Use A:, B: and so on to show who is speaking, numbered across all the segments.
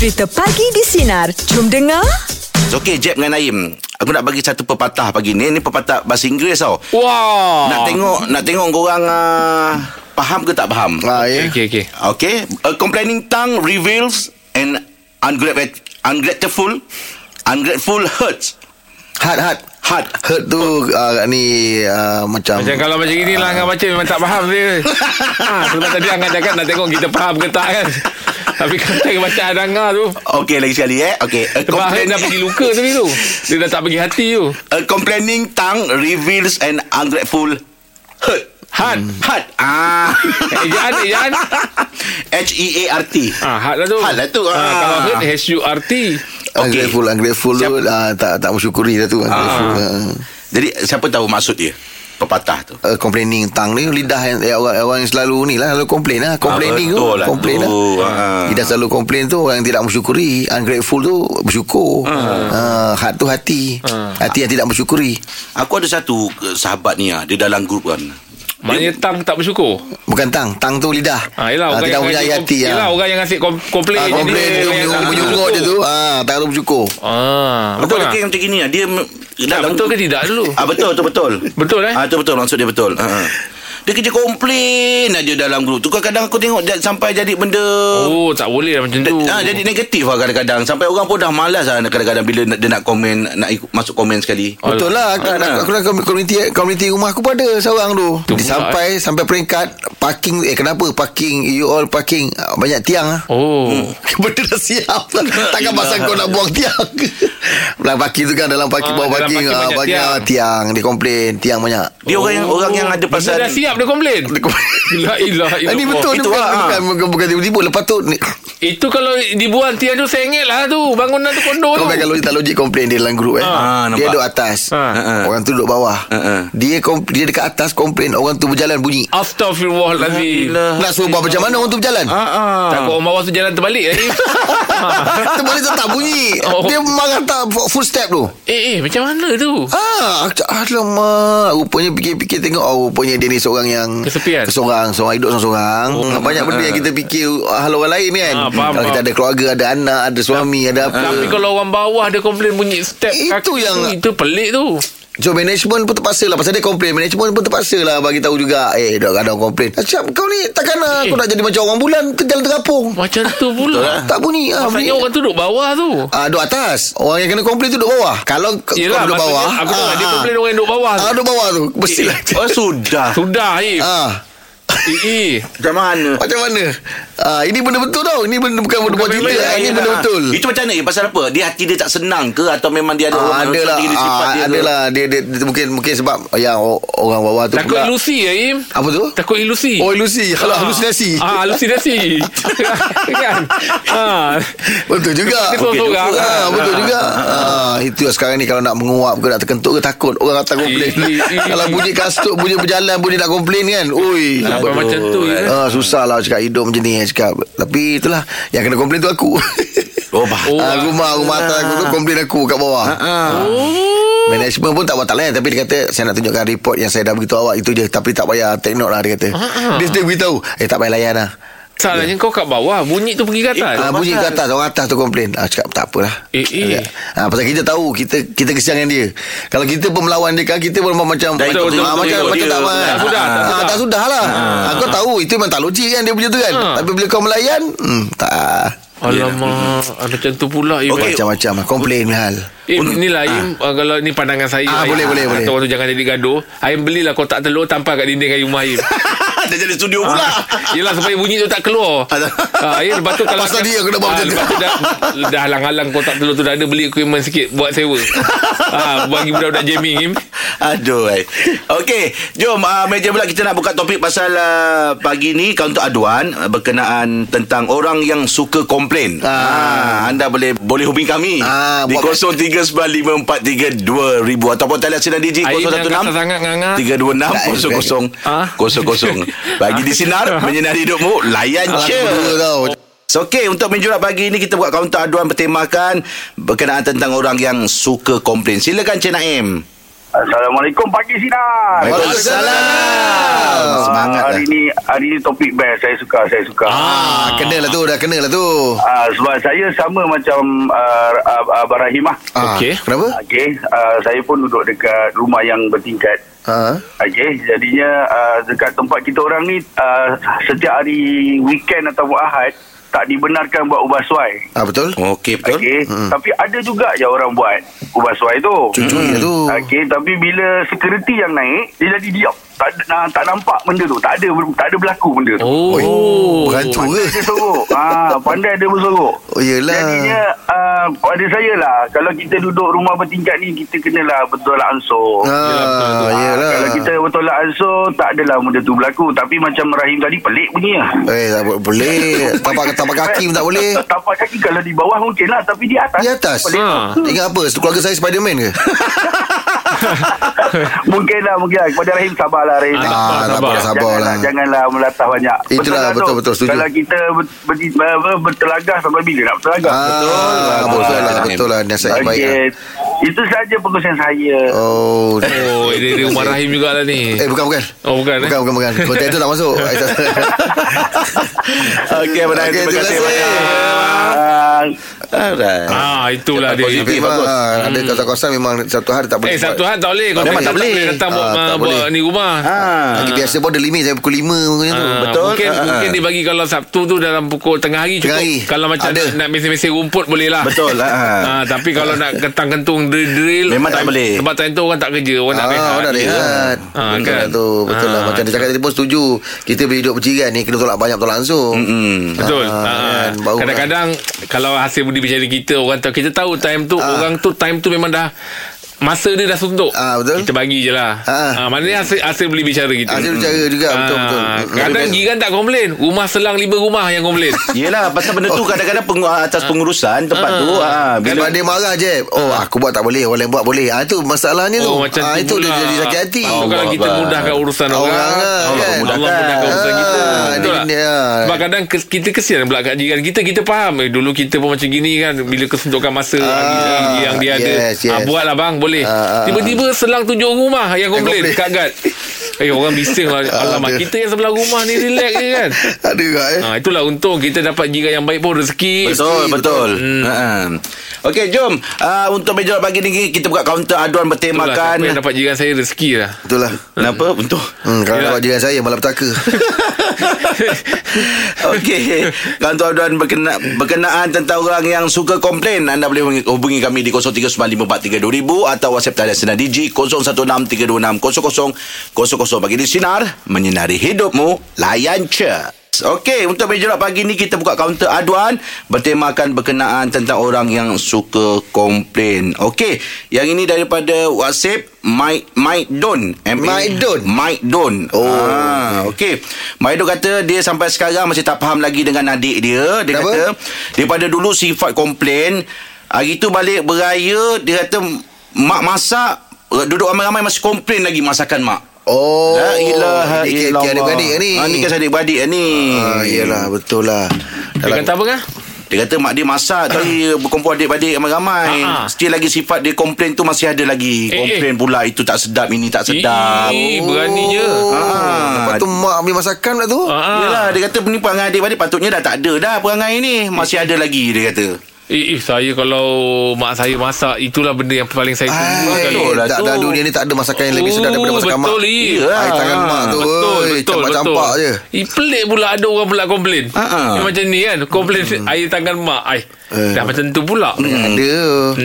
A: Cerita Pagi di Sinar. Jom dengar.
B: Okey, Jeb dengan Naim. Aku nak bagi satu pepatah pagi ni. Ni pepatah bahasa Inggeris tau.
C: Wah.
B: Nak tengok nak tengok korang uh, faham ke tak faham.
D: Ah, ya.
C: Okey okey.
B: Okay. A complaining tongue reveals an ungrat- ungrateful ungrateful hurts.
D: Hard, hard.
B: Hard.
D: Hurt tu uh, ni uh, macam
C: Macam kalau macam gini lah Angah baca memang tak faham dia. ha, sebab tadi Angah cakap nak tengok kita faham ke tak kan. Tapi kalau cara bacaan Angah tu.
B: Okey lagi sekali eh. Okey. A,
C: Sebab
B: complain-
C: dah pergi luka tadi tu. Dia dah tak pergi hati tu.
B: a complaining tongue reveals an ungrateful hurt.
C: Had.
B: Hurt. Ah.
C: Ejaan, ejaan.
B: H E A R T.
C: Ha, had lah tu.
B: Had lah tu,
C: Ha,
B: ah.
C: kalau hurt, H-U-R-T.
D: Ungrateful, ungrateful tu uh, tak tak mensyukuri dah tu. Ungrateful. Uh,
B: Jadi siapa tahu maksud dia? Pepatah tu.
D: uh, complaining tang ni lidah yang eh, orang orang yang selalu ni lah selalu complain lah complaining
B: betul
D: tu
B: lah
D: complain
B: tu.
D: lah
B: Ah.
D: lidah selalu complain tu orang yang tidak mensyukuri ungrateful tu bersyukur uh, hat tu hati hati yang tidak mensyukuri
B: Aku ada satu uh, sahabat ni ah, dia dalam grup kan.
C: Maknanya tang tak bersyukur.
D: bukan tang tang tu lidah
C: Ha, yelah,
D: Ah,
C: orang
D: tidak
C: ngasih
D: hati
C: yelah,
D: ah.
C: orang yang kom- komplain.
D: Ah,
C: jadi
D: komplain
C: dia
D: dia
C: yang tak
D: menyungguh dia tu ah tak ada bersyukur
C: Ah,
B: Aku
C: betul tak?
B: kes macam gini ah, dia m-
C: Tak, betul ke tidak dulu?
B: Ah betul betul betul.
C: Betul, eh?
B: Ah betul betul maksud dia betul. Ha. Ha. Dia kerja komplain aja dalam grup tu. Kadang aku tengok dia sampai jadi benda
C: Oh, tak boleh lah macam tu.
B: Ah, jadi negatif lah kadang-kadang Sampai orang pun dah malas lah Kadang-kadang bila nak- dia nak komen Nak ikut, masuk komen sekali
D: Betul lah aku,
B: Ah,
D: aku, aku, aku, komuniti komuniti rumah aku pun ada seorang tu. Dia sampai sampai peringkat parking eh kenapa parking you all parking ah, banyak tiang ah.
C: Oh.
D: Benda dah siap Takkan pasal kau nak buang tiang Dalam parking tu kan Dalam parking
C: Ah,
D: Bawah
C: dalam
D: parking
C: parking
D: ah,
C: banyak
D: Banyak
C: tiang.
D: tiang Dia komplain Tiang banyak
B: Dia orang yang orang yang ada
C: Benda
B: pasal
C: dah siap dia komplain. La ilaha illallah.
D: Ini betul
B: Itu
D: bukan,
B: ah.
D: bukan, bukan, bukan tiba-tiba Lepas tu ni,
C: Itu kalau dibuang tiang tu sengit lah tu. Bangunan tu kondo tu.
D: Kau logik tak logik komplain dia dalam grup eh.
B: Ah,
D: dia
B: nampak.
D: duduk atas.
C: Ah.
D: Orang tu duduk bawah.
B: ah.
D: Dia kom- dia dekat atas komplain orang tu berjalan bunyi.
C: Astagfirullahaladzim.
D: Nak suruh buat macam mana orang tu berjalan?
B: Ah.
C: Takut orang bawah tu jalan terbalik tadi.
D: Terbalik tetap bunyi.
C: Oh.
D: Dia marah tak full step tu.
C: eh, eh, macam mana tu?
D: Ah, cakap, alamak. Rupanya fikir-fikir tengok oh, rupanya dia ni seorang yang
C: Kesepian.
D: Keseorang, seorang hidup seorang-seorang. Oh, Banyak benda yang kita fikir hal orang lain kan.
C: Ah, faham,
D: Kalau kita ada keluarga, ada anak, ada suami, ada apa.
C: Tapi kalau orang bawah dia komplain bunyi step
D: Itu
C: kaki
D: yang-
C: tu, itu pelik tu.
D: So management pun terpaksa lah Pasal dia komplain Management pun terpaksa lah Bagi tahu juga Eh dah ada orang komplain Macam kau ni Takkan lah
C: Eh.
D: Kau nak jadi macam orang bulan Terjalan terapung
C: Macam tu pula.
D: Tak bunyi ah,
C: Maksudnya orang tu duduk bawah tu.
D: Ah, duduk atas Orang yang kena komplain tu duduk bawah Kalau
C: Yelah,
D: kau duduk bawah
C: aku tahu
D: ah,
C: dia
D: ah.
C: komplain orang yang duduk bawah tu.
D: Ah, duduk bawah tu Mestilah
B: Oh sudah
C: Sudah, eh.
D: ah.
C: Eh, eh.
B: Macam mana
D: Macam mana ah, Ini benda betul tau Ini benda bukan benda buat cerita
C: memang-
D: Ini
C: yelah.
D: benda betul
B: Itu macam mana? Pasal apa Dia hati dia tak senang ke Atau memang dia ada
D: Ah,
B: orang
D: ada lah
B: sifat
D: ah,
B: dia
D: Ada lah dia, dia, dia, Mungkin mungkin sebab Yang o- orang bawah tu
C: Takut
D: pula
C: ilusi ya, Im.
D: Apa tu
C: Takut ilusi.
D: Oh ilusi Kalau halusinasi
C: Ah, halusinasi. kan? Ah.
D: Betul juga
C: Dia seorang-seorang.
D: Ah, betul juga. Ah, itu lah sekarang ni kalau nak menguap ke nak terkentut ke takut orang atas komplain.
C: Eh, eh, eh.
D: kalau bunyi kasut, bunyi berjalan, bunyi nak komplain kan. Ui.
C: Sampai macam tu ya.
D: Ah, susah lah cakap hidup macam ni cakap. Tapi itulah yang kena komplain tu aku.
B: Oh bah
C: Oh,
D: ah, rumah rumah atas aku tu komplain aku kat bawah.
B: ah.
C: Oh.
D: Management pun tak buat tak lain Tapi dia kata Saya nak tunjukkan report Yang saya dah beritahu awak Itu je Tapi tak payah take note lah Dia kata
C: Ah.
D: Dia dia beritahu Eh tak payah layan lah
C: Salahnya kau kat bawah, bunyi tu pergi ke atas.
D: Ah, bunyi ke atas Orang atas tu komplain ah, Cakap tak apalah
C: Eh, eh.
D: ah, Pasal kita tahu Kita kita kesian dengan dia Kalau kita pun melawan dia kan Kita pun macam
B: Dah
D: Macam, macam,
B: ikut
D: macam
B: dia.
D: tak ah,
C: sudah, tak
D: ah,
C: sudah.
D: Tak sudah lah ah, Kau tahu Itu memang tak logik kan Dia punya tu kan. Tapi bila kau melayan hmm, Tak
C: Alamak, ah, macam tu pula. Im.
B: Okey.
D: Macam-macam lah Komplain hal
C: Eh, inilah Im, uh, kalau ni pandangan saya.
D: Ah,
C: Im.
D: boleh, boleh, boleh.
C: Orang tu jangan jadi gaduh. Im belilah kotak telur tampal kat dinding kayu rumah Im.
B: Dah jadi studio pula
C: Ah, Yelah supaya bunyi tu tak keluar ah, ya, Lepas tu kalau
D: Pasal dia kena buat
C: ah,
D: macam.
C: Lepas tu dah, dah halang-halang kotak telur tu Dah ada beli equipment sikit Buat sewa ah, Bagi budak-budak jamming Im.
B: Aduh eh. Okey, jom uh, meja pula kita nak buka topik pasal uh, pagi ni kaunter aduan uh, berkenaan tentang orang yang suka komplain. Ah. anda boleh boleh hubungi kami
D: Ah,
B: di
D: buat-
B: 0395432000 ataupun talian sinar DJ
C: yang
B: 016
C: kasar sangat nganga
B: 326
C: Ah.
B: 00 Bagi di sinar menyinari hidupmu layan je. So, okay, untuk menjurat pagi ini kita buat kaunter aduan bertemakan berkenaan tentang orang yang suka komplain. Silakan Cik Naim.
E: Assalamualaikum pagi sinar.
D: Waalaikumsalam.
B: Semangat
E: hari
B: lah.
E: ni hari ni topik best saya suka saya suka.
D: Ah, kena lah tu, dah kena lah tu.
E: Ah, sebab saya sama macam uh, uh, Abang Rahim lah.
D: Ah,
C: Okey.
D: Kenapa?
E: Okey, uh, saya pun duduk dekat rumah yang bertingkat.
D: Ha.
E: Okey, jadinya uh, dekat tempat kita orang ni uh, setiap hari weekend ataupun Ahad tak dibenarkan buat ubah suai.
D: Ah, betul?
B: Okey betul.
E: Okey, tapi ada juga je orang buat ubah suai tu.
D: Curi lah tu.
E: Okey, tapi bila security yang naik, dia jadi diam. Tak ada- tak nampak benda tu. Tak ada tak ada berlaku benda tu.
C: Oh.
D: Berhantu ke?
E: Dia sorok. ah, pandai dia bersorok.
D: Oh, yelah.
E: Jadinya uh, pada saya lah kalau kita duduk rumah bertingkat ni kita kenalah betul lah ansur.
D: Ah,
E: Ah,
D: yelah.
E: Kalau kita betul lah ansur tak adalah benda tu berlaku tapi macam Rahim tadi pelik bunyi lah.
D: Eh, tak bo- boleh. Tapak tapak kaki pun tak boleh.
E: Tapak kaki kalau di bawah mungkin lah tapi di atas.
D: Di atas.
E: Pelik.
C: Ha.
D: Ingat apa? Keluarga saya Spiderman ke?
E: mungkin lah mungkin lah. Kepada Rahim sabarlah Rahim.
C: Ah,
D: Ah, tak apa, sabar
E: janganlah,
D: lah.
E: janganlah melatah banyak.
D: Itulah,
E: lah tu.
D: betul, betul, setuju.
E: Kalau kita ber, ber, ber, ber, bertelagah sampai bila nak bertelagah?
D: Ah, betul lah, betul lah. Nasihat yang baik lah.
E: Itu saja pengusian saya.
D: Oh.
C: Oh, dia di rumah Rahim jugalah ni.
D: Eh, bukan, bukan.
C: Oh, bukan, eh?
D: Bukan, bukan, bukan. Konten tu tak masuk.
B: Okey Abang Rahim
D: Okey,
B: terima
D: terima
B: kasih
D: kasih.
B: banyak.
E: Ah,
B: Alright.
C: Ah, itulah dia.
B: Positif.
D: Memang
B: bagus.
D: ah, ada kawasan-kawasan memang satu hari tak boleh.
C: Eh, Sabtu Ahad tak boleh. Kau
B: tak boleh.
C: datang buat,
D: Ah, tak
C: ah,
D: boleh.
C: buat ni rumah.
B: Ah.
D: Lagi biasa pun ada limit saya pukul 5 macam tu.
C: Ah,
B: betul.
C: Mungkin,
B: Ah, ah.
C: mungkin dia bagi kalau Sabtu tu dalam pukul tengah hari cukup.
D: Tengah hari.
C: Kalau macam
D: Ada.
C: nak, mesin-mesin rumput boleh lah.
B: Betul lah.
C: Ah, tapi kalau nak kentang-kentung drill-drill
B: Memang tak
C: time-
B: boleh.
C: Sebab time tu orang tak kerja, orang nak
D: Ah,
C: rehat.
D: orang nak rehat.
C: Ah,
D: betul
C: kan?
D: lah tu. Betul lah.
C: Ah.
D: Macam dia cakap tadi pun setuju. Kita boleh hidup berjiran ni kena tolak banyak tolak langsung.
B: Mm-mm.
C: Betul.
D: Ah,
C: Ah,
D: kan, baru
C: Kadang-kadang kalau hasil budi bicara kita orang tahu kita tahu time tu
D: Ah.
C: orang tu time tu memang dah masa dia dah suntuk.
D: Ah, betul.
C: Kita bagi je lah.
D: Ah.
C: Ah, maknanya hasil hasil beli bicara kita.
D: Hasil bicara juga, betul,
C: Ah,
D: betul.
C: Kadang
D: Mm.
C: jiran tak komplain. Rumah selang lima rumah yang komplain.
B: Yelah pasal benda tu kadang-kadang peng, atas pengurusan tempat tu ah,
D: Bila dia marah je Oh aku buat tak boleh Orang lain buat boleh ah, Itu masalahnya tu
C: Oh macam
D: ah,
C: tu
D: Itu dia
C: pula.
D: jadi sakit hati
C: tu kalau
B: Allah
C: kita mudahkan urusan
D: Orang
C: orang,
D: lah,
C: Allah
D: kan?
C: Allah
B: Mudahkan.
C: mudahkan urusan
D: Ah,
C: kita. Betul tak?
D: ah.
C: Sebab kadang kita kesian pula kat jiran kita kita faham eh, dulu kita pun macam gini kan bila kesuntukan masa
D: Ah,
C: yang dia ada
D: yes, yes.
C: Ah, buatlah bang boleh.
D: Ah, ah,
C: Tiba-tiba selang tujuh rumah yang komplain
D: komplain.
C: kat guard. Eh orang bising lah Alamak
D: Ada.
C: kita yang sebelah rumah ni relax je kan
D: Ada juga eh
C: ha, Itulah untung Kita dapat jiran yang baik pun rezeki
B: Betul, betul.
C: Hmm.
B: Hmm. Okey, jom. Uh, untuk meja pagi ni kita buka kaunter aduan
C: Itulah,
B: bertemakan.
C: siapa yang dapat jiran saya rezeki lah
D: Betul lah
B: Kenapa? Untuk.
D: hmm, Kalau dapat jiran saya Malah petaka
B: Okey. Kaunter aduan berkena, berkenaan tentang orang yang suka komplain. Anda boleh hubungi kami di 0395432000 atau WhatsApp talian Sinar Digi 0163260000. Bagi di Sinar, menyinari hidupmu, layan je. Okey, untuk meja pagi ni kita buka kaunter aduan bertemakan berkenaan tentang orang yang suka komplain. Okey, yang ini daripada WhatsApp Mike Mike Don.
D: Mike Don?
B: Mike Don.
D: Oh.
B: Ah, okey. Mike Don kata dia sampai sekarang masih tak faham lagi dengan adik dia. Dia
D: Kenapa?
B: kata daripada dulu sifat komplain, hari tu balik beraya dia kata mak masak duduk ramai-ramai masih komplain lagi masakan mak.
D: Oh
B: La ilaha
D: Ini
B: illallah.
D: kes adik-beradik ni
B: Ha, ni kes adik-beradik ni.
D: Ah, Yelah betul lah
C: Dia kata apa kan
B: Dia kata mak dia masak Tapi berkumpul adik-beradik ramai-ramai.
C: Ah, ah.
B: Still lagi sifat dia komplain tu Masih ada lagi.
C: Eh,
B: Komplain pula Itu tak sedap Ini tak sedap.
C: Eh, berani je
B: Ah.
D: Lepas tu mak ambil masakan pula tu.
C: Ah, ah.
B: Yelah dia kata Ni perangai adik-beradik Patutnya dah tak ada dah Perangai ni. Masih ada lagi Dia kata
C: Eh, eh, saya kalau mak saya masak itulah benda yang paling saya tunggu
D: Ay,
C: sekali.
B: betul lah
D: tak,
B: tu.
D: dalam dunia ni tak ada masakan yang lebih sedap daripada
C: Oh,
D: masakan mak
C: betul, Li.
B: Yelah.
D: Air tangan mak tu
C: Betul,
D: oi,
C: betul, betul.
D: Campak-campak je
C: Eh, pelik pula ada orang pula komplain.
B: Ha, ha.
C: Dia macam ni kan, komplain air tangan mak. Ai.
D: Eh.
C: Dah macam tu pula.
D: Ada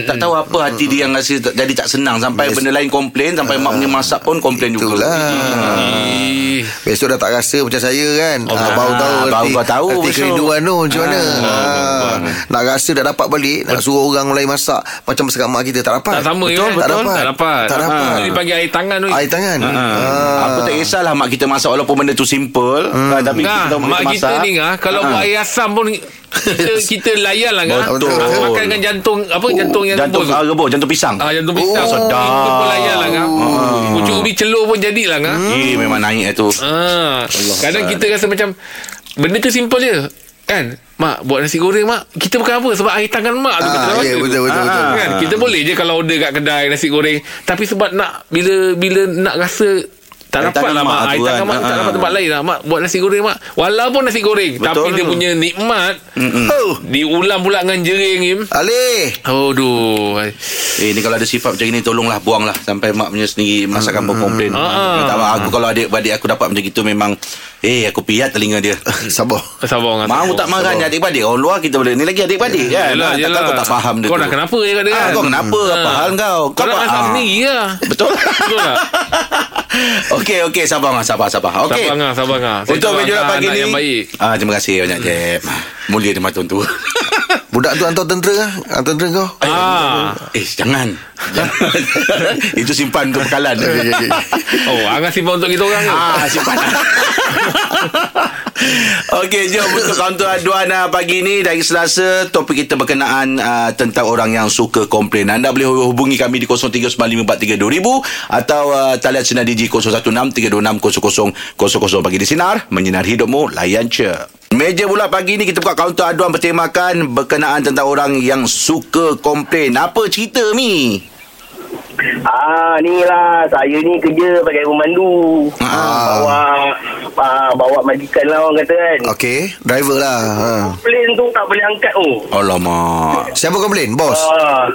B: Tak tahu apa hati dia yang rasa tak- Jadi tak senang Sampai
D: Yes.
B: benda lain komplain Sampai mak punya masak pun komplain juga
D: Itulah
C: Eh.
D: Besok dah tak rasa macam saya kan
C: Oh,
D: ah, Baru tahu
B: baru kau tahu besok.
D: kerinduan tu macam mana ah, Nak rasa dah dapat balik Nak suruh orang lain masak Macam masakan mak kita Tak dapat
C: Tak sama
B: Betul,
C: ya.
B: betul.
D: Tak dapat
C: Tak dapat.
D: Tak dapat
C: Itu dipanggil air tangan tu.
D: Air tangan
B: Ha.
D: ah.
B: Apa tak kisahlah mak kita masak walaupun benda tu simple hmm. tapi
C: Nah,
B: kita
C: mak kita
B: masak.
C: ni ah kalau
B: Ha.
C: buat air asam pun kita, kita layan lah kan.
B: Betul.
C: Ah, Makan dengan jantung apa jantung yang
B: jantung
C: rebus.
B: ah, rebus jantung pisang.
C: Ah jantung pisang.
D: Oh,
B: sedap.
C: Itu pun layan lah kan. Pucuk ubi celur pun jadilah kan.
B: Eh memang naik tu.
C: Ah, kadang kita rasa macam benda tu simple je. Kan Mak buat nasi goreng mak Kita bukan apa Sebab air tangan mak tu
D: Ah,
C: kata
D: ya,
C: tu.
D: betul, betul, betul.
C: kan?
D: Ah.
C: Kita boleh je Kalau order kat kedai Nasi goreng Tapi sebab nak Bila Bila nak rasa tak
B: tangan
C: lah
B: mak
C: mak Air
B: tu
C: tangan
B: kan.
C: mak Tak
B: Ah.
C: dapat tempat lain lah Mak buat nasi goreng mak Walaupun nasi goreng
B: Betul
C: Tapi dia
B: tu.
C: punya nikmat
D: Oh.
C: Diulang pula dengan jering Im
D: Alih.
C: Aduh
B: Eh ni kalau ada sifat macam ni Tolonglah buang lah Sampai mak punya sendiri Masakan berkomplain
C: Ah.
B: Minta maaf aku Kalau adik-adik aku dapat macam gitu Memang Eh aku piat telinga dia
D: Sabar.
C: Sabar dengan
B: Mau tak marah ni adik-adik Orang luar kita boleh Ni lagi adik-adik kan
C: Yelah,
B: Ah,
C: yelah.
B: Takkan kau tak faham dia
C: Kau
B: tu.
C: nak kenapa je kat dia
B: Ah,
C: kan?
B: Kau kenapa
C: Ah.
B: Apa hal kau
C: Kau nak
B: apa-
C: masak
B: ah.
C: sendiri lah
B: Betul
C: Betul tak?
B: Okey okey sabar ngah sabar sabar. Okey.
C: Sabar ngah, sabar ngah.
B: Untuk meja pagi ni. Ah terima kasih banyak Jeb. Mulia di mata tu.
D: Budak tu hantar tentera lah. Hantar tentera kau.
C: Ah.
B: eh jangan. Itu simpan untuk bekalan.
C: Oh, Angah simpan untuk kita orang ke?
B: Ah simpan. Okey, jom untuk kaunter aduan uh, pagi ni dari Selasa topik kita berkenaan uh, tentang orang yang suka komplain. Anda boleh hubungi kami di 0395432000 atau uh, talian sinar digi 0163260000 pagi di sinar menyinar hidupmu layan je. Meja pula pagi ni kita buka kaunter aduan bertemakan berkenaan tentang orang yang suka komplain. Apa cerita Mi?
F: Ah, ni lah saya ni kerja sebagai pemandu.
B: Ah.
F: Bawa ah, bawa majikan lah orang kata kan.
D: Okey. Driver lah. Ha.
F: Plane tu tak boleh angkat oh.
B: Alamak.
D: Siapa komplain? Bos?
F: Ah,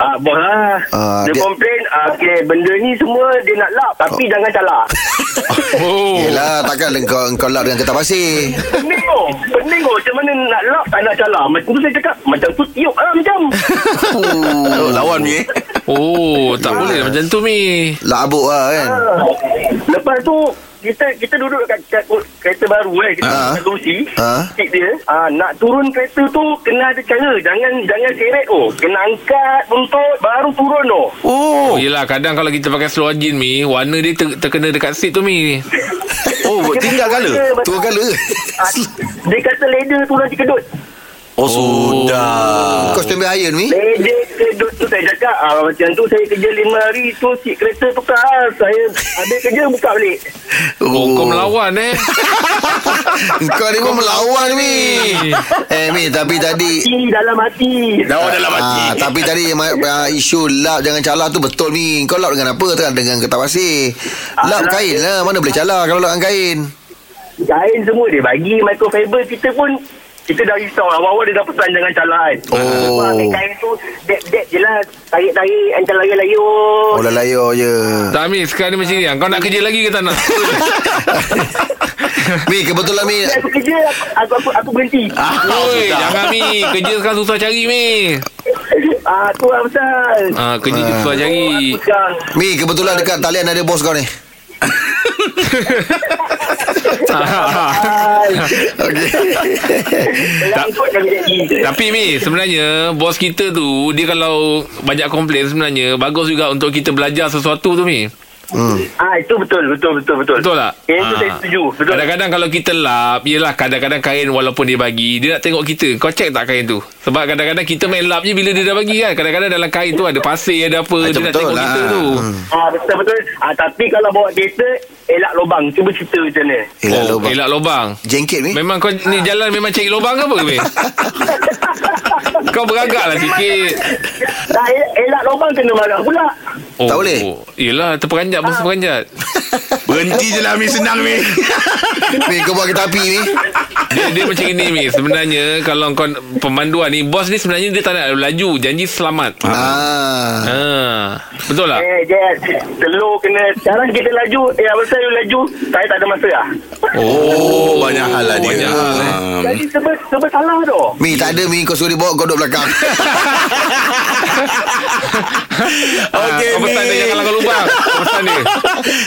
F: ah bos lah.
D: Ah,
F: dia,
D: dia-
F: komplain, ah, okay, benda ni semua dia nak lap tapi jangan calar.
C: Oh.
D: Yelah, takkan kau, kau lap dengan kertas pasir.
F: Pening oh. Pening oh. Macam mana nak lap tak nak calar. Macam tu saya cakap, macam tu tiup lah macam.
B: Oh, lawan Mi. eh?
C: Oh, tak boleh macam tu Mi.
D: Labuk lah kan.
F: Ah. Lepas tu kita kita duduk kat, kat kereta baru eh kita
D: Ah.
F: duduk kat kerusi
D: Ah.
F: seat dia ah, nak turun kereta tu kena ada cara jangan jangan seret oh kena angkat buntut baru turun oh
C: Oh, yelah kadang kalau kita pakai slow engine Mi, warna dia ter, terkena dekat seat tu Mi.
B: Oh, tinggal kala.
D: Tu kala.
F: ah, dia kata leather tu nanti kedut
B: Oh, sudah.
D: Kau standby iron ni?
F: leather kedut tu saya cakap ah, macam tu saya kerja lima hari tu seat kereta tukar saya habis kerja buka balik
C: Oh, kau melawan eh.
D: Kau ni pun melawan Mi. Eh Mi, tapi tadi
F: Hati dalam hati
B: dalam hati.
D: Ah, tapi tadi ah, isu lap jangan calar tu betul Mi. Kau lap dengan apa? Kan dengan kertas pasir. Lap
F: Alah.
D: kain lah. Mana boleh calar kalau lap dengan kain.
F: kain semua dia bagi microfiber kita pun kita dah risau awal-awal dia dah pesan jangan calar kan
D: Oh.
F: Ambil kain tu dep-dep je lah tarik-tarik antar layar-layar
D: Oh, dah layar je.
C: Tak Mi, sekarang ni macam ni. Kau nak kerja lagi ke tak nak?
D: Mi, kebetulan Mi.
F: aku kerja aku aku, aku berhenti
C: Oi, jangan Mi. Kerja sekarang susah cari Mi.
F: ah tu lah pasal
C: Ah, kerja
D: Ah.
C: susah cari.
F: aku sekarang
D: Mi, kebetulan dekat talian ada bos kau ni. Okey.
F: Jadi
C: Tapi Mi Sebenarnya Bos kita tu Dia kalau Banyak komplain sebenarnya Bagus juga untuk kita belajar sesuatu tu Mi
D: Hmm.
F: ah itu betul betul betul betul
C: Betul tak?
F: yang tu
C: Ah.
F: saya setuju betul
C: Kadang-kadang kalau kita lap Yelah kadang-kadang kain Walaupun dia bagi Dia nak tengok kita Kau check tak kain tu Sebab kadang-kadang kita main lap je Bila dia dah bagi kan Kadang-kadang dalam kain tu Ada pasir Ada apa
B: Itu
C: Dia nak tengok
B: lah.
C: kita tu
F: ah betul betul ah tapi kalau bawa kereta elak lubang cuba cerita macam mana
D: Elak
C: oh,
D: lubang.
C: Elak lobang
D: Jengkit Mi.
C: Memang kau ni jalan Memang cari lubang ke apa Mi? Kau beragak lah sikit
F: tak elak lubang kena marah pula
C: oh,
D: Tak boleh?
C: oh. Yelah terperanjat Bos terperanjat
B: Berhenti je lah Mi senang Mi.
D: Mi, kau buat kereta api ni.
C: dia, dia macam ini Mi Sebenarnya Kalau kau pemanduan ni Bos ni sebenarnya Dia tak nak laju Janji selamat
D: Ah.
C: Ah, Betul tak?
F: Eh, Jet. Telur kena... Sekarang kita laju. Eh, apa saya laju? Saya tak ada masa lah.
B: Oh, banyak hal lah dia.
C: banyak hal, eh.
B: Ah.
F: Jadi sebab, sebab salah tu.
D: Mi, tak ada Mi. Kau suruh dia bawa kau duduk belakang.
B: Okey,
C: Kau pesan dia
B: Mi.
C: jangan langgar lubang Kau pesan dia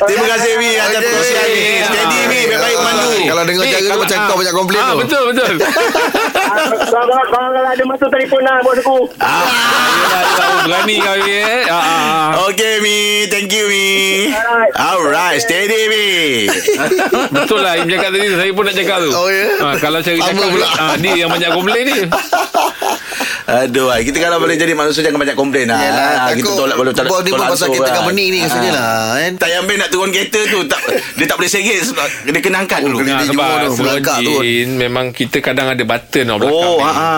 B: Terima kasih Mi atas perkongsian ni. Steady Mi, baik-baik mandu.
D: Kalau dengar
C: Mi,
D: cara tu
C: kalau-
D: macam
C: ah,
D: kau banyak komplain
C: ah,
D: tu.
C: Betul betul
F: Ah, Kalau ada masa telefon lah bos aku.
C: Yelah, oh, Berani kau ni eh ah, ah, ah.
B: Okey Mi, thank you Mi.
F: Alright.
B: Steady Mi.
C: Betul lah Im cakap tadi Saya pun nak cakap tu
D: Oh, ya?
C: ah, Kalau cakap
D: pula.
C: ah, Dia yang banyak komplain ni
B: Aduh, kita kalau boleh jadi manusia jangan banyak komplain lah.
D: Yalah,
B: Ah, kita tolak boleh tolak.
D: Bos ni pun pasal kereta
B: kan.
D: company ni Rasanya
B: Ah.
D: lah kan
B: Tak yang nak turun kereta tu tak, Dia tak boleh segit sebab Dia kena angkat dulu
D: kena-
G: sebab
D: jumpa tu,
G: memang kita kadang ada button tau belakang
B: Oh,
G: ni.
B: ha,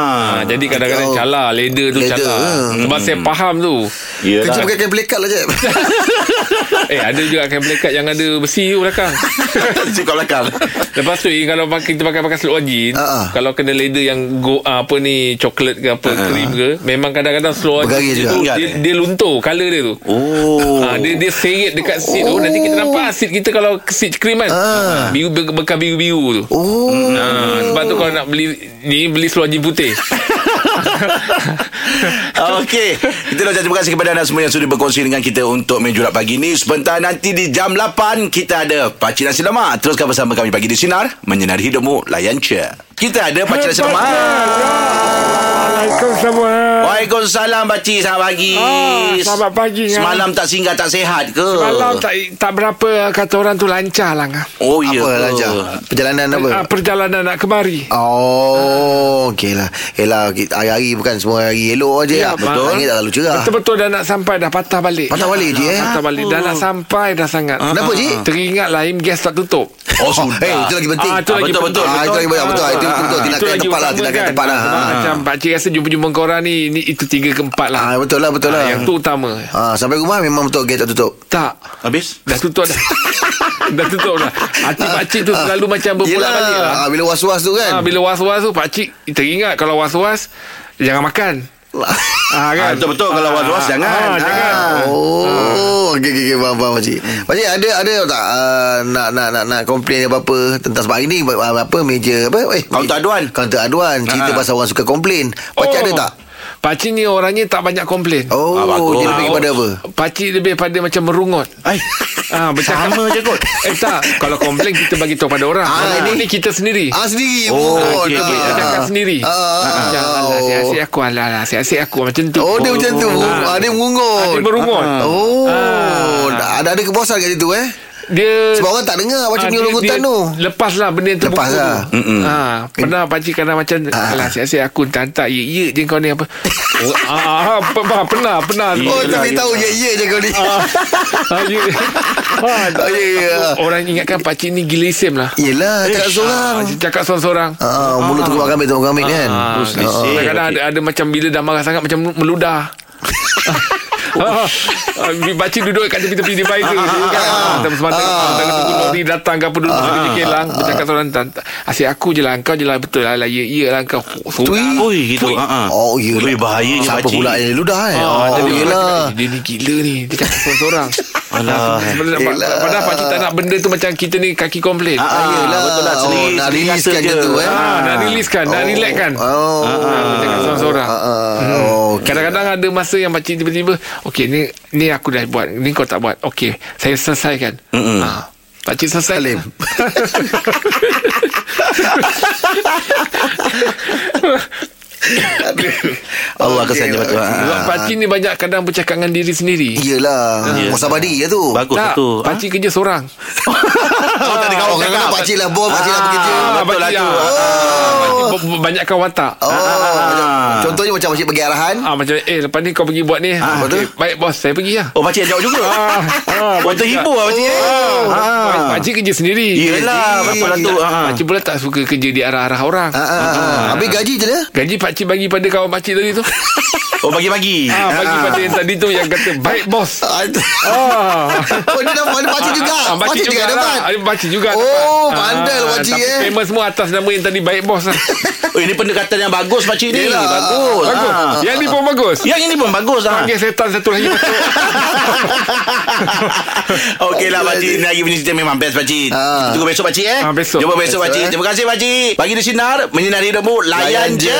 G: jadi kadang-kadang
D: Oh.
G: calar leather tu calar.
D: ha.
G: Sebab saya faham tu.
D: Kerja pakai play card lah je
G: eh ada juga kan black yang ada besi tu belakang.
B: Kat belakang
G: Lepas tu eh, kalau pakai- kita pakai pakai engine,
D: Ha, ha.
G: kalau kena leather yang go ah, apa ni coklat ke apa krim ke, memang kadang-kadang engine
D: juga.
G: tu dia,
B: eh?
G: dia luntur color dia tu.
B: Oh
G: Ha, dia dia seret dekat seat tu Nanti kita nampak seat kita Kalau seat cream kan biru, ber- Bekas biru-biru tu
D: Oh
G: ha, Sebab tu kalau nak beli Ni beli seluar jean putih
B: Okey. Kita ucap terima kasih kepada anda semua Yang sudah berkongsi dengan kita Untuk Mejurat Pagi ni. Sebentar nanti di jam 8 Kita ada Pakcik Nasi Lemak. Teruskan bersama kami Pagi di Sinar Menyinari hidupmu Layan je Kita ada Pakcik Nasi Lemak
C: Assalamualaikum semua.
B: Waalaikumsalam Pakcik Selamat pagi
C: Ah, selamat pagi, Ngah.
B: Semalam tak singgah Tak sihat ke
C: Malam tak tak berapa kata orang tu lancar lah ngah.
B: Oh ya
D: Apa
B: ke?
D: lancar Perjalanan apa
C: Ah, perjalanan nak kemari.
D: Oh Okey lah Yelah kita- hari-hari bukan semua hari elok je
C: Ya, betul.
D: Langit tak terlalu cerah
C: Betul-betul dah nak sampai dah patah balik.
D: Patah balik je eh
C: Patah balik dah nak sampai dah sangat.
D: Kenapa Cik?
C: Teringat lah im gas tak tutup.
B: Oh sudah
D: Eh itu lagi penting
C: Ah, itu
B: Ah,
C: lagi
B: betul,
C: penting.
B: betul,
D: Ah, itu lagi banyak betul. Itu betul betul. Tindakan yang tepat lah, tindakan yang
C: kan.
D: tepat lah. Ah.
C: Macam pakcik rasa jumpa-jumpa korang ni, ni itu tiga ke empat lah.
D: Ah betul lah betul lah.
C: Ah, Yang tu utama.
D: Ah sampai rumah memang betul gate tak tutup.
C: Tak.
B: Habis
C: Dah tutup dah. dah tutup dah. Hati pakcik tu selalu macam berpulak balik lah.
D: Ah, bila was-was tu kan.
C: Bila was-was tu pakcik teringat kalau was-was jangan makan. Ah
B: Ah, betul-betul Kalau was-was jangan
C: Ah, jangan.
D: Oh, okey okey okey faham faham pakcik. Pakcik ada ada tak uh, nak nak nak nak komplain apa-apa tentang sebab hari ni uh, apa meja apa eh
B: Kaunter aduan.
D: Kaunter aduan cerita
B: Ah.
D: pasal orang suka komplain. Pakcik ada tak?
C: Pakcik ni orangnya tak banyak komplain.
D: Oh,
B: Ah, bagus.
D: dia lebih kepada apa?
C: Pakcik lebih pada macam merungut.
B: Ay,
C: Ah, bercakap
B: Sama je kot
C: Eh tak Kalau komplain kita bagi tahu pada orang
D: Ah,
C: Ini
D: ini-
C: ni kita sendiri
D: Ah sendiri.
B: Oh, okey,
C: Kita
B: okey.
C: kita cakap sendiri
D: Ah, ah,
C: Macam
D: ah.
C: alah Asyik-asyik aku Alah alah Asyik-asyik aku Macam tu
D: Oh, dia macam tu. Ah, dia mengungut.
C: Dia merungut
D: Oh,
C: Ah.
D: ada ada kebosan kat situ eh?
C: Dia
D: Sebab orang tak dengar macam
C: Ah,
D: ni
C: dia-
D: rungutan
C: dia
D: tu.
C: Lepas lah benda yang terbukti
D: Lepas lah.
C: tu. Ha, pernah pakcik kadang macam
D: Ah.
C: Alah asyik-asyik aku Tak ya ya je kau ni apa oh, ah, ah, pernah Pernah Pernah
D: Oh, dia tahu ya ya je kau ni.
C: Ah. Ah. Orang ingatkan pakcik ni gila isim lah
D: Yelah, cakap seorang.
C: Ah, Cakap seorang-seorang
D: Ah, mulut tu kau kambing tu kambing kan.
C: Ah. Kadang-kadang ada, ada macam bila dah marah sangat macam meludah. Ah, ah, Pakcik duduk kat tepi-tepi device tu kan. Ah, Tengah semata Tengah tunggu lori datang ke apa duduk Dia kelang Bercakap seorang tak- tak- Asyik aku je lah Kau je lah betul lah lah, Ya ya lah kau Seorang.
B: Ui gitu ha.
D: Oh, ya.
B: Ui bahayanya
D: Siapa pula yang ludah eh?
C: Ah,
D: Oh, yelah.
C: cakap, Dia ni gila ni Dia cakap seorang-seorang
B: Alah.
C: Padahal pakcik tak nak benda tu Macam kita ni kaki komplain
B: Ah, ah,
D: yelah.
B: betul lah
D: Oh, nak riliskan je tu, eh.
C: Ah, nak release kan Nak relax kan
D: Oh.
C: Ah, Dia cakap seorang-seorang
D: Ah, ah,
C: Hmm.
D: oh.
C: Kadang-kadang ada masa yang pakcik tiba-tiba Okey ni ni aku dah buat Ni kau tak buat Okey saya selesaikan
B: Mm-mm.
C: ha. Pakcik selesai
D: Salim.
B: Allah
D: Okey,
B: kesan je betul.
D: okey.
C: Sebab
B: Ha.
C: pakcik ni banyak kadang bercakap dengan diri sendiri
D: Yelah.
B: Ya.
D: Muasabadi ya tu.
B: Bagus
C: tak,
B: tu.
C: pakcik kerja seorang
B: Oh, tadi kau
D: Oh, kadang-kadang pakcik lah bos, pakcik lah bekerja.
B: Ah, betul lah
C: pakcik,
B: tu.
C: ah. Ah, pakcik ber- Banyakkan watak
D: Oh, macam,
B: Ah.
D: contohnya macam pakcik bagi arahan.
C: Ah macam eh lepas ni kau pergi buat ni. Ah,
D: betul.
C: Baik bos, saya pergi lah.
B: Oh pakcik jauh juga.
C: Ah, ah,
B: Oh terhibur lah pakcik.
C: Ah. Pakcik kerja sendiri.
B: Yelah betul lah tu. Ha.
C: Pakcik pula tak suka kerja di arah-arah orang.
D: Ah, ah, ah. Habis gaji je lah.
C: Gaji pakcik bagi pada kawan pakcik tadi tu.
B: Oh bagi-bagi.
C: ah, bagi
B: Ah.
C: pada yang tadi tu yang kata baik bos.
D: Ah.
C: Ah.
D: Oh, dia dapat ada pakcik juga.
C: Ah,
D: Pakcik juga
C: lah.
D: dapat.
C: Ada pakcik juga
D: Oh,
C: dapat.
D: pandai lah pakcik,
C: tapi
D: eh.
C: Famous semua atas nama yang tadi baik bos lah.
B: Oh ini pendekatan yang bagus pakcik ni.
D: Yelah.
B: Bagus.
C: Bagus.
B: Ha.
C: Yang ni pun bagus.
B: Yang ini pun bagus ah.
C: Panggil setan satu lagi.
B: Okey lah pakcik Ini lagi punya cerita memang best pakcik
D: Ah.
B: Kita tunggu besok pakcik eh
C: Ah, besok.
B: Jumpa besok
D: Besok,
B: pakcik
D: eh.
B: Terima kasih pakcik Pagi di Sinar Menyinari hidupmu Layan
D: Layan
B: je
D: je.